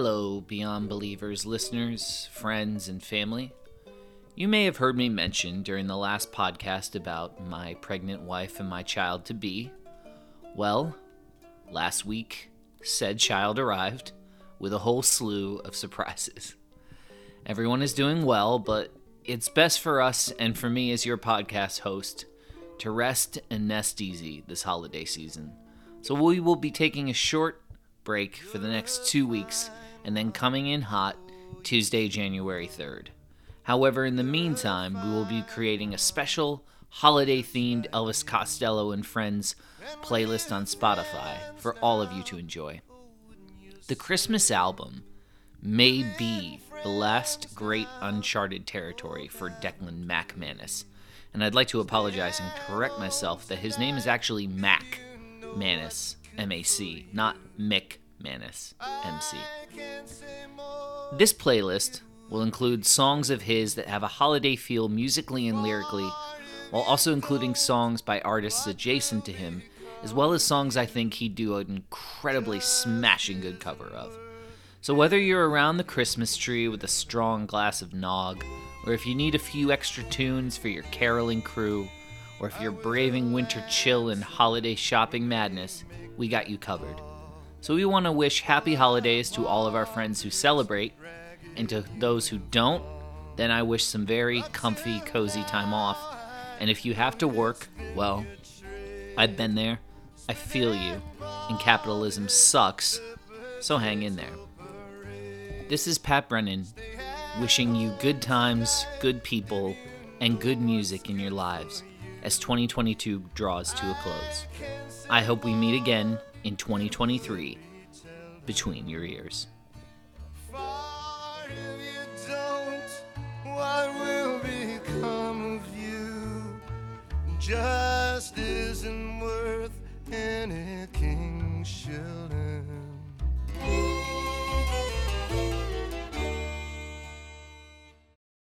Hello, Beyond Believers listeners, friends, and family. You may have heard me mention during the last podcast about my pregnant wife and my child to be. Well, last week, said child arrived with a whole slew of surprises. Everyone is doing well, but it's best for us and for me as your podcast host to rest and nest easy this holiday season. So we will be taking a short break for the next two weeks and then coming in hot Tuesday, January 3rd. However, in the meantime, we will be creating a special holiday themed Elvis Costello and Friends playlist on Spotify for all of you to enjoy. The Christmas album may be the last great uncharted territory for Declan McManus. And I'd like to apologize and correct myself that his name is actually Mac Manus, M A C, not Mick Manus, M C. This playlist will include songs of his that have a holiday feel musically and lyrically, while also including songs by artists adjacent to him, as well as songs I think he'd do an incredibly smashing good cover of. So, whether you're around the Christmas tree with a strong glass of nog, or if you need a few extra tunes for your caroling crew, or if you're braving winter chill and holiday shopping madness, we got you covered. So, we want to wish happy holidays to all of our friends who celebrate, and to those who don't, then I wish some very comfy, cozy time off. And if you have to work, well, I've been there. I feel you. And capitalism sucks, so hang in there. This is Pat Brennan wishing you good times, good people, and good music in your lives as 2022 draws to a close. I hope we meet again in 2023 between your ears.